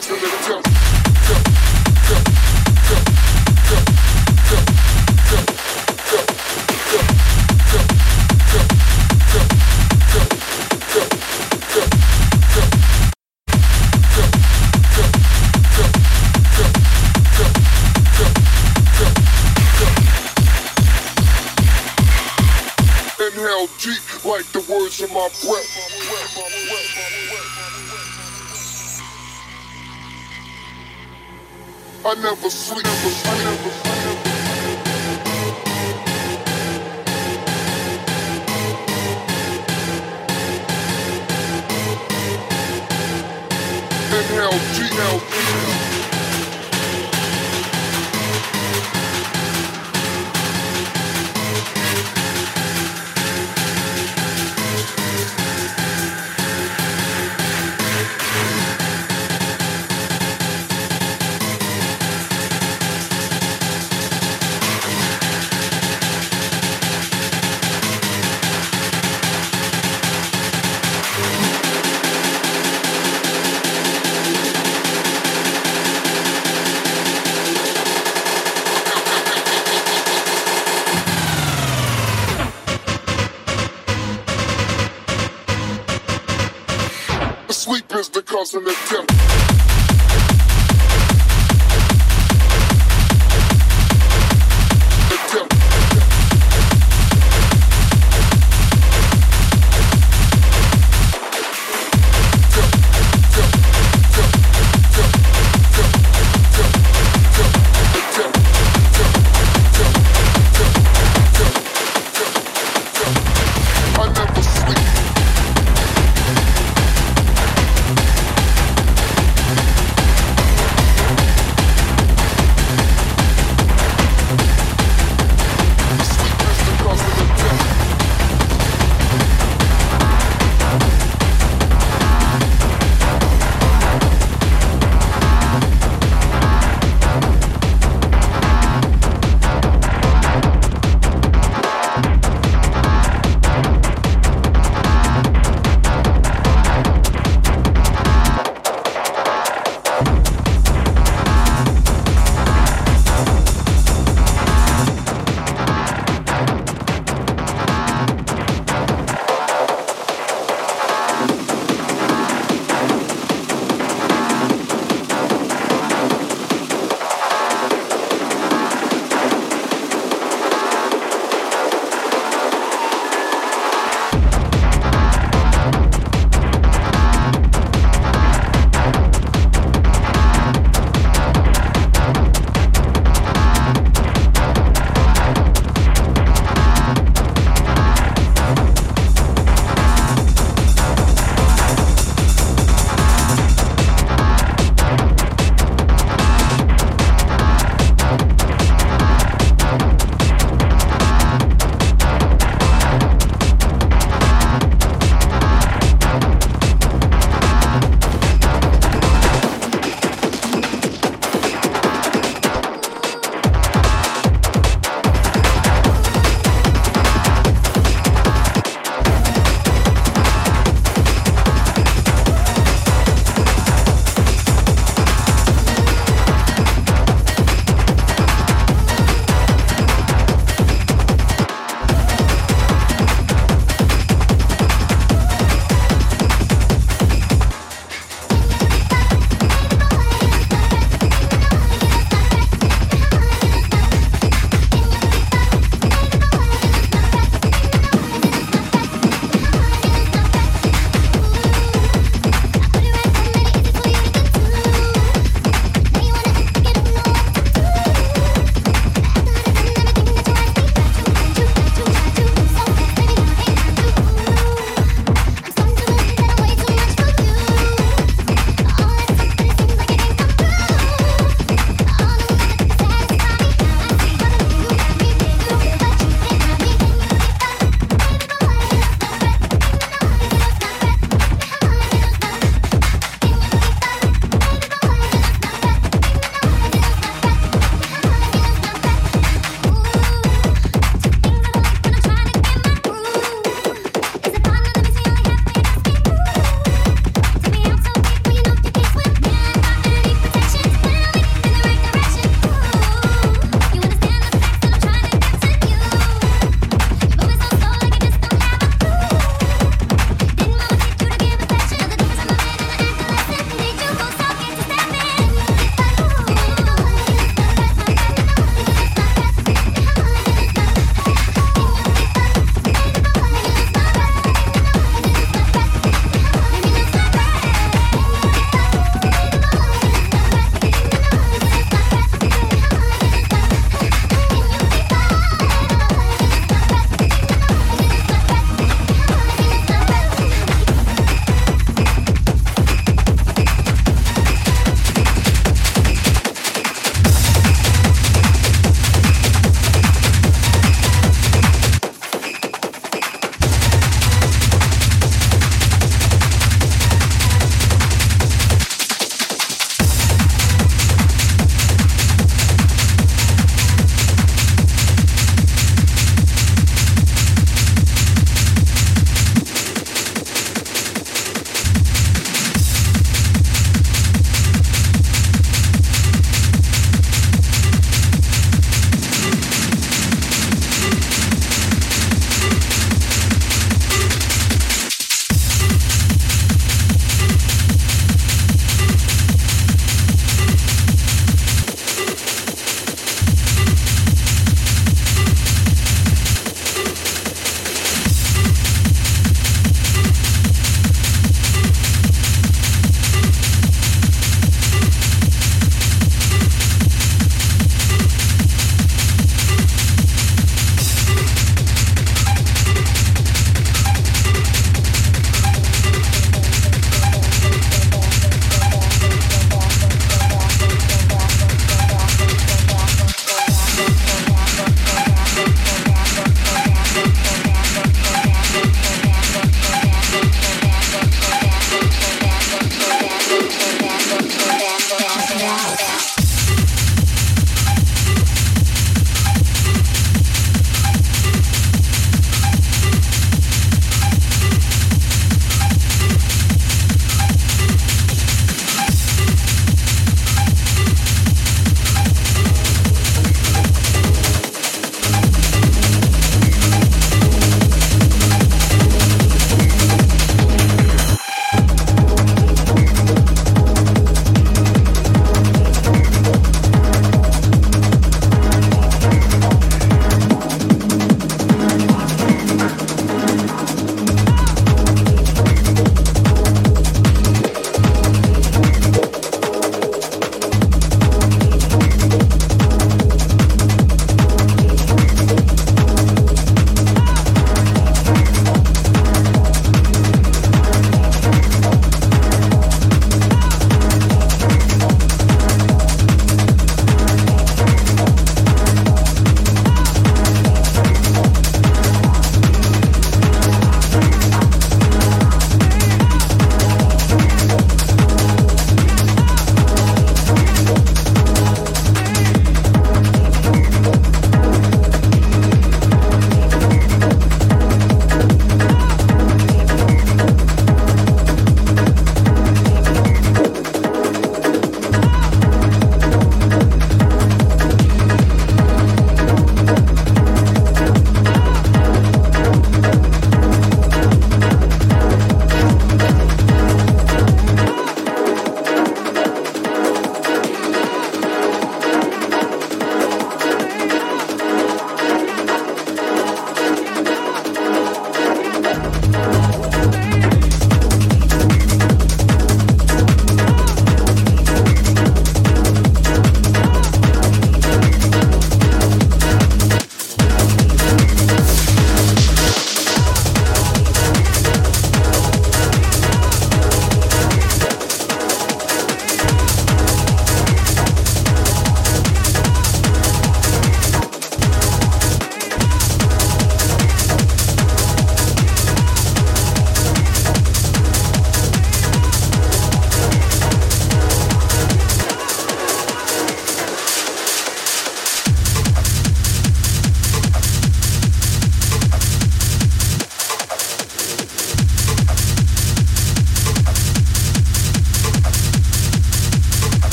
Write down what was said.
Transformative